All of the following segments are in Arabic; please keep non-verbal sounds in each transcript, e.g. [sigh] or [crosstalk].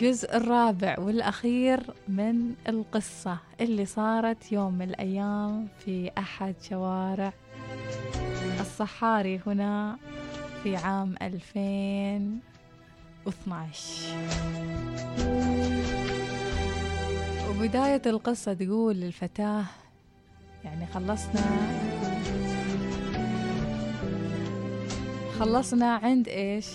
الجزء الرابع والأخير من القصة اللي صارت يوم من الأيام في أحد شوارع الصحاري هنا في عام 2012 وبداية القصة تقول للفتاة يعني خلصنا خلصنا عند إيش؟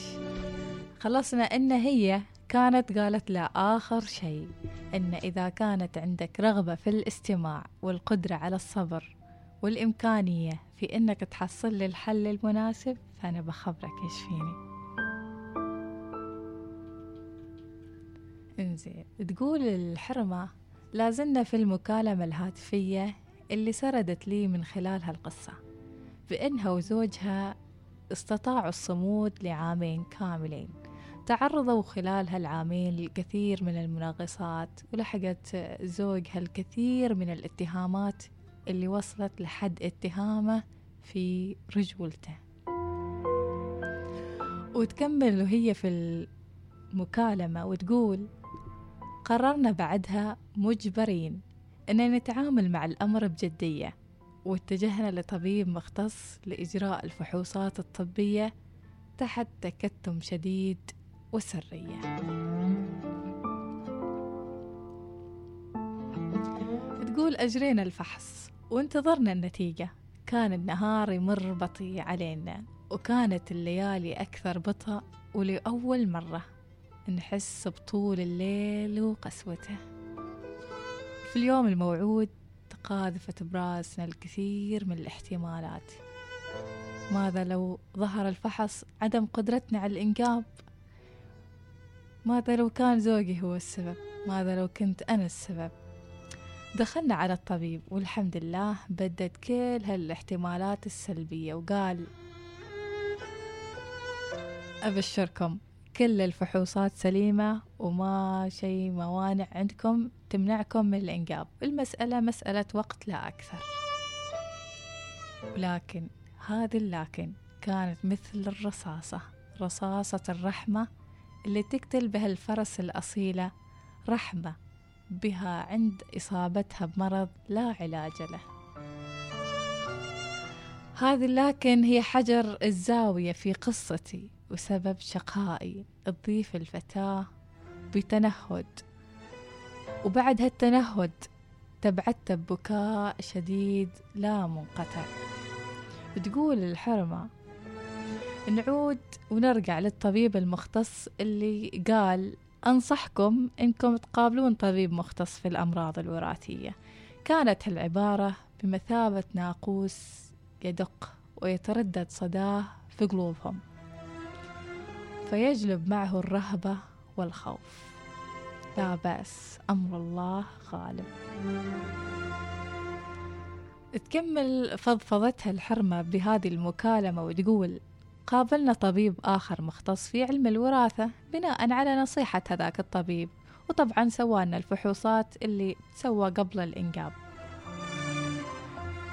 خلصنا إن هي كانت قالت لا آخر شيء إن إذا كانت عندك رغبة في الاستماع والقدرة على الصبر والإمكانية في إنك تحصل لي الحل المناسب فأنا بخبرك إيش فيني. إنزين تقول الحرمة لازلنا في المكالمة الهاتفية اللي سردت لي من خلالها القصة بأنها وزوجها استطاعوا الصمود لعامين كاملين. تعرضوا خلال هالعامين لكثير من المناقصات ولحقت زوجها الكثير من الاتهامات اللي وصلت لحد اتهامه في رجولته. وتكمل وهي في المكالمة وتقول قررنا بعدها مجبرين أن نتعامل مع الأمر بجدية واتجهنا لطبيب مختص لإجراء الفحوصات الطبية تحت تكتم شديد وسرية. تقول أجرينا الفحص وانتظرنا النتيجة. كان النهار يمر بطيء علينا وكانت الليالي أكثر بطء ولأول مرة. نحس بطول الليل وقسوته. في اليوم الموعود تقاذفت براسنا الكثير من الاحتمالات. ماذا لو ظهر الفحص عدم قدرتنا على الإنجاب؟ ماذا لو كان زوجي هو السبب؟ ماذا لو كنت أنا السبب؟ دخلنا على الطبيب والحمد لله بدد كل هالاحتمالات السلبية وقال أبشركم كل الفحوصات سليمة وما شيء موانع عندكم تمنعكم من الإنجاب المسألة مسألة وقت لا أكثر. ولكن هذه اللكن كانت مثل الرصاصة رصاصة الرحمة اللي تقتل بها الفرس الأصيلة رحمة بها عند إصابتها بمرض لا علاج له. هذه لكن هي حجر الزاوية في قصتي وسبب شقائي تضيف الفتاة بتنهد. وبعد هالتنهد تبعت ببكاء شديد لا منقطع. تقول الحرمة نعود ونرجع للطبيب المختص اللي قال أنصحكم إنكم تقابلون طبيب مختص في الأمراض الوراثية. كانت هالعبارة بمثابة ناقوس يدق ويتردد صداه في قلوبهم فيجلب معه الرهبة والخوف. لا بأس أمر الله غالب. تكمل فضفضتها الحرمة بهذه المكالمة وتقول قابلنا طبيب آخر مختص في علم الوراثة بناء على نصيحة هذاك الطبيب وطبعا سوانا الفحوصات اللي تسوى قبل الإنجاب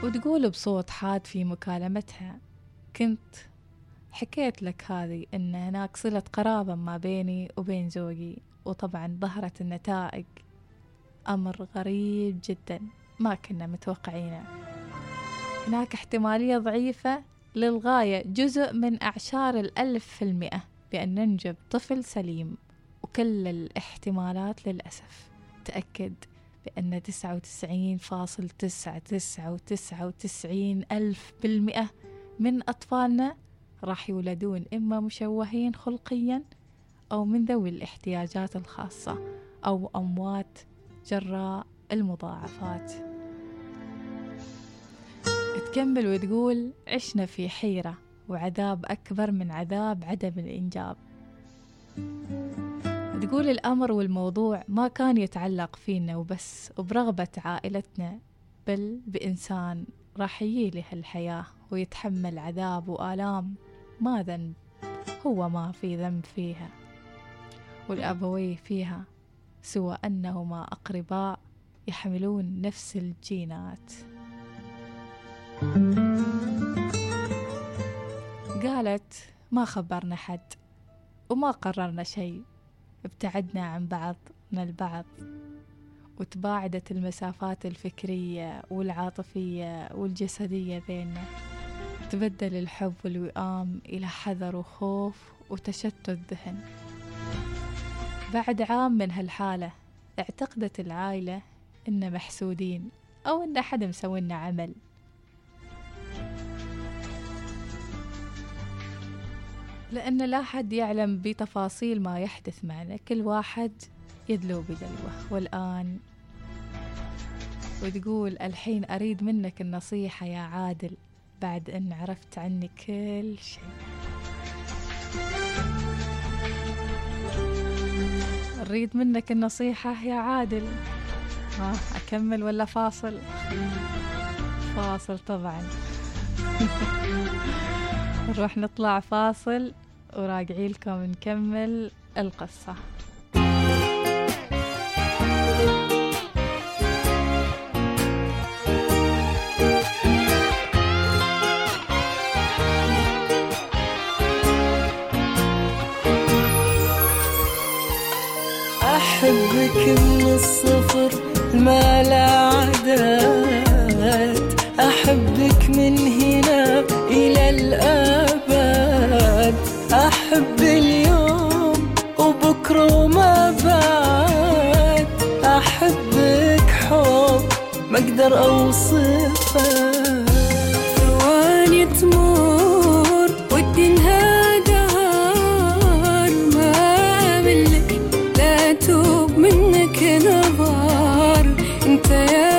وتقول بصوت حاد في مكالمتها كنت حكيت لك هذه إن هناك صلة قرابة ما بيني وبين زوجي وطبعا ظهرت النتائج. أمر غريب جدا ما كنا متوقعينه. هناك احتمالية ضعيفة للغاية جزء من أعشار الألف في المئة بأن ننجب طفل سليم وكل الاحتمالات للأسف. تأكد بأن تسعة وتسعين فاصل تسعة تسعة وتسعة وتسعين ألف بالمئة من أطفالنا راح يولدون إما مشوهين خلقيا أو من ذوي الاحتياجات الخاصة أو أموات جراء المضاعفات. تكمل وتقول عشنا في حيرة وعذاب أكبر من عذاب عدم الإنجاب. تقول الأمر والموضوع ما كان يتعلق فينا وبس وبرغبة عائلتنا بل بإنسان راح يجيله الحياة ويتحمل عذاب وآلام ما ذنب هو ما في ذنب فيها والأبوي فيها سوى أنهما أقرباء يحملون نفس الجينات. قالت ما خبرنا حد وما قررنا شيء ابتعدنا عن بعض من البعض. وتباعدت المسافات الفكرية والعاطفية والجسدية بيننا تبدل الحب والوئام إلى حذر وخوف وتشتت ذهن بعد عام من هالحالة اعتقدت العائلة إن محسودين أو إن أحد مسوي لنا عمل. لأن لا حد يعلم بتفاصيل ما يحدث معنا. كل واحد يدلو بدلوه. والآن وتقول الحين أريد منك النصيحة يا عادل بعد أن عرفت عني كل شيء. أريد منك النصيحة يا عادل. ها أكمل ولا فاصل؟ فاصل طبعا. [laughs] نروح نطلع فاصل. وراجعي لكم نكمل القصة. أحبك من الصفر ما لا ما أقدر أوصفه ثواني تمر ودي دهر ما أملك لا توب منك نظر. أنت يا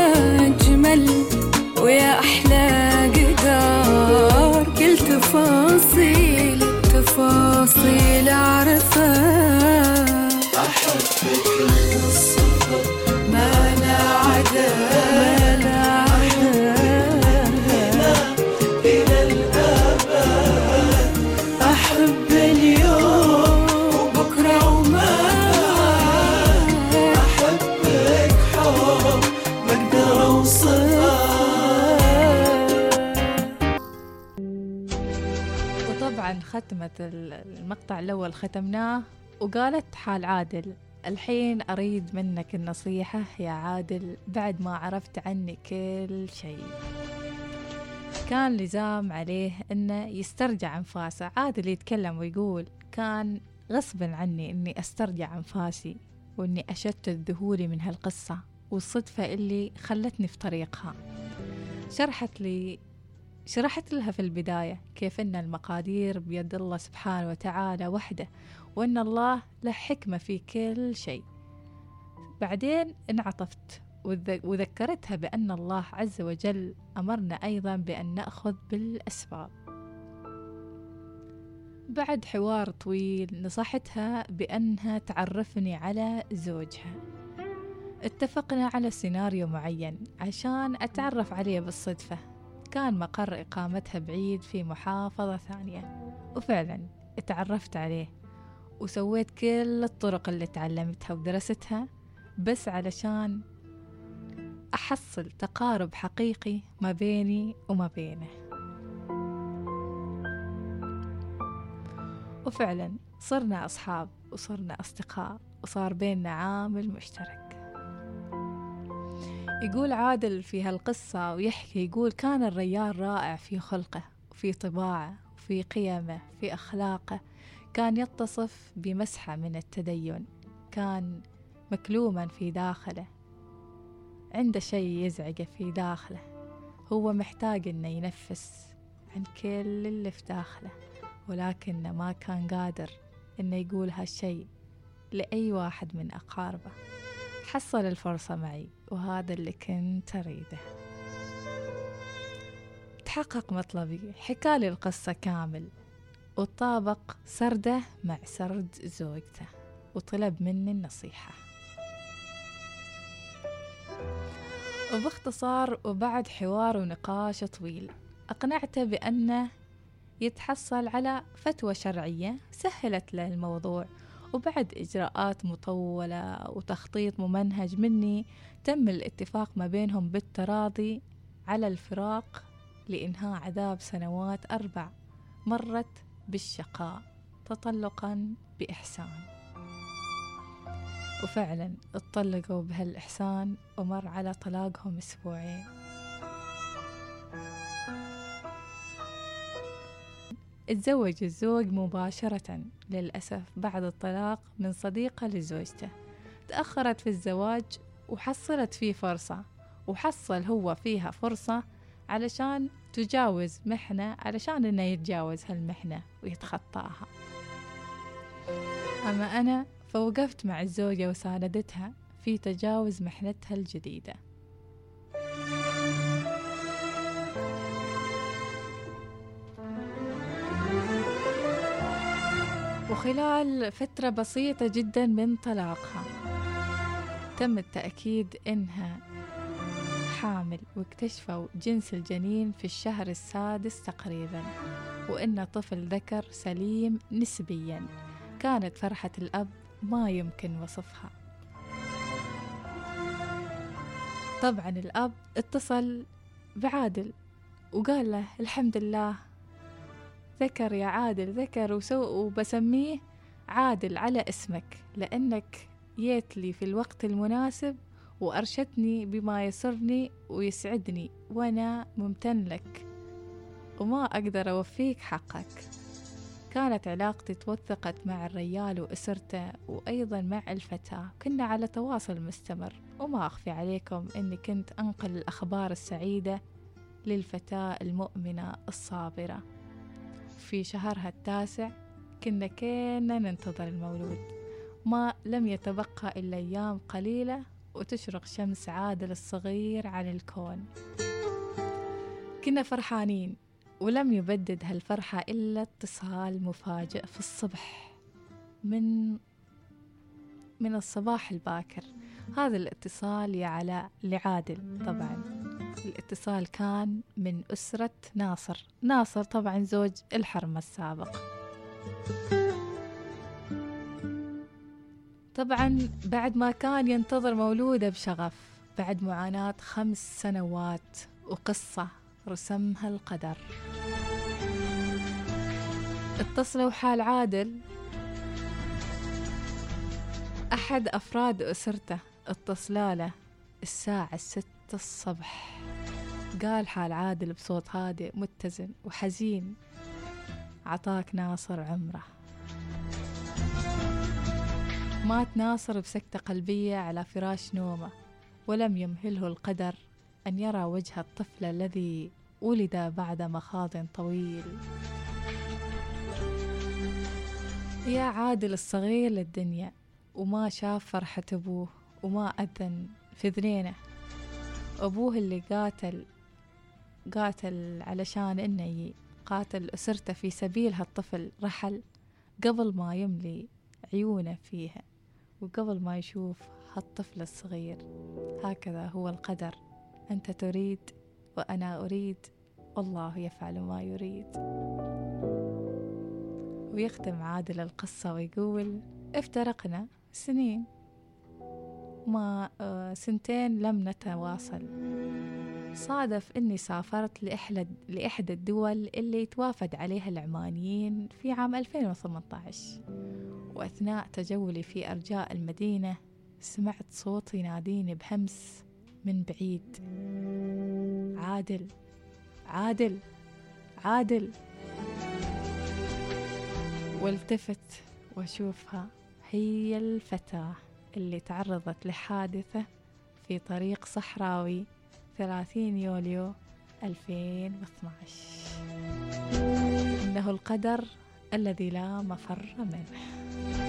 ختمت ال- المقطع الأول ختمناه وقالت حال عادل الحين أريد منك النصيحة يا عادل بعد ما عرفت عني كل شيء كان لزام عليه أنه يسترجع أنفاسه. عادل يتكلم ويقول كان غصبا عني أني أسترجع أنفاسي وأني أشتت ذهولي من هالقصة والصدفة اللي خلتني في طريقها. شرحت لي شرحت لها في البداية كيف أن المقادير بيد الله سبحانه وتعالى وحده وأن الله له حكمة في كل شيء. بعدين انعطفت وذ- وذكرتها بأن الله عز وجل أمرنا أيضا بأن نأخذ بالأسباب. بعد حوار طويل نصحتها بأنها تعرفني على زوجها. اتفقنا على سيناريو معين عشان أتعرف عليه بالصدفة. كان مقر إقامتها بعيد في محافظة ثانية وفعلا اتعرفت عليه وسويت كل الطرق اللي تعلمتها ودرستها بس علشان أحصل تقارب حقيقي ما بيني وما بينه. وفعلا صرنا أصحاب وصرنا أصدقاء وصار بيننا عامل مشترك. يقول عادل في هالقصة ويحكي يقول كان الريال رائع في خلقه وفي طباعه وفي قيمه في أخلاقه. كان يتصف بمسحة من التدين كان مكلوما في داخله عنده شيء يزعجه في داخله. هو محتاج إنه ينفس عن كل اللي في داخله ولكنه ما كان قادر إنه يقول هالشيء لأي واحد من أقاربه. حصل الفرصة معي وهذا اللي كنت أريده. تحقق مطلبي حكالي القصة كامل وطابق سرده مع سرد زوجته وطلب مني النصيحة. وباختصار وبعد حوار ونقاش طويل أقنعته بأنه يتحصل على فتوى شرعية سهلت له الموضوع وبعد إجراءات مطولة وتخطيط ممنهج مني تم الاتفاق ما بينهم بالتراضي على الفراق لإنهاء عذاب سنوات أربع مرت بالشقاء تطلقا بإحسان. وفعلا اتطلقوا بهالإحسان ومر على طلاقهم أسبوعين. تزوج الزوج مباشرة للأسف بعد الطلاق من صديقة لزوجته. تأخرت في الزواج وحصلت فيه فرصة وحصل هو فيها فرصة علشان تجاوز محنة علشان إنه يتجاوز هالمحنة ويتخطاها. أما أنا فوقفت مع الزوجة وساندتها في تجاوز محنتها الجديدة. وخلال فترة بسيطة جدا من طلاقها تم التأكيد إنها حامل واكتشفوا جنس الجنين في الشهر السادس تقريبا وإن طفل ذكر سليم نسبيا كانت فرحة الأب ما يمكن وصفها. طبعا الأب اتصل بعادل وقال له الحمد لله ذكر يا عادل ذكر وسو وبسميه عادل على اسمك لأنك جيت لي في الوقت المناسب وأرشدني بما يسرني ويسعدني وأنا ممتن لك وما أقدر أوفيك حقك. كانت علاقتي توثقت مع الريال وأسرته وأيضا مع الفتاة. كنا على تواصل مستمر وما أخفي عليكم أني كنت أنقل الأخبار السعيدة للفتاة المؤمنة الصابرة. في شهرها التاسع كنا كنا ننتظر المولود. ما لم يتبقى إلا أيام قليلة وتشرق شمس عادل الصغير على الكون. كنا فرحانين ولم يبدد هالفرحة إلا اتصال مفاجئ في الصبح من من الصباح الباكر. هذا الاتصال يا علاء لعادل طبعا. الاتصال كان من أسرة ناصر. ناصر طبعا زوج الحرمة السابق. طبعا بعد ما كان ينتظر مولوده بشغف بعد معاناة خمس سنوات وقصة رسمها القدر. اتصلوا حال عادل. أحد أفراد أسرته اتصلاله الساعة ستة الصبح. قال حال عادل بصوت هادئ متزن وحزين. عطاك ناصر عمره. مات ناصر بسكتة قلبية على فراش نومه ولم يمهله القدر أن يرى وجه الطفل الذي ولد بعد مخاض طويل. يا عادل الصغير للدنيا وما شاف فرحة أبوه وما أذن في ذنينه أبوه اللي قاتل قاتل علشان إنه قاتل أسرته في سبيل هالطفل رحل قبل ما يملي عيونه فيها وقبل ما يشوف هالطفل الصغير. هكذا هو القدر. أنت تريد وأنا أريد. والله يفعل ما يريد. ويختم عادل القصة ويقول افترقنا سنين. ما آه، سنتين لم نتواصل. صادف أني سافرت لإحدى, الدول اللي يتوافد عليها العمانيين في عام 2018 وأثناء تجولي في أرجاء المدينة سمعت صوت يناديني بهمس من بعيد. عادل عادل عادل. والتفت وأشوفها هي الفتاة اللي تعرضت لحادثة في طريق صحراوي 30 يوليو 2012 إنه القدر الذي لا مفر منه.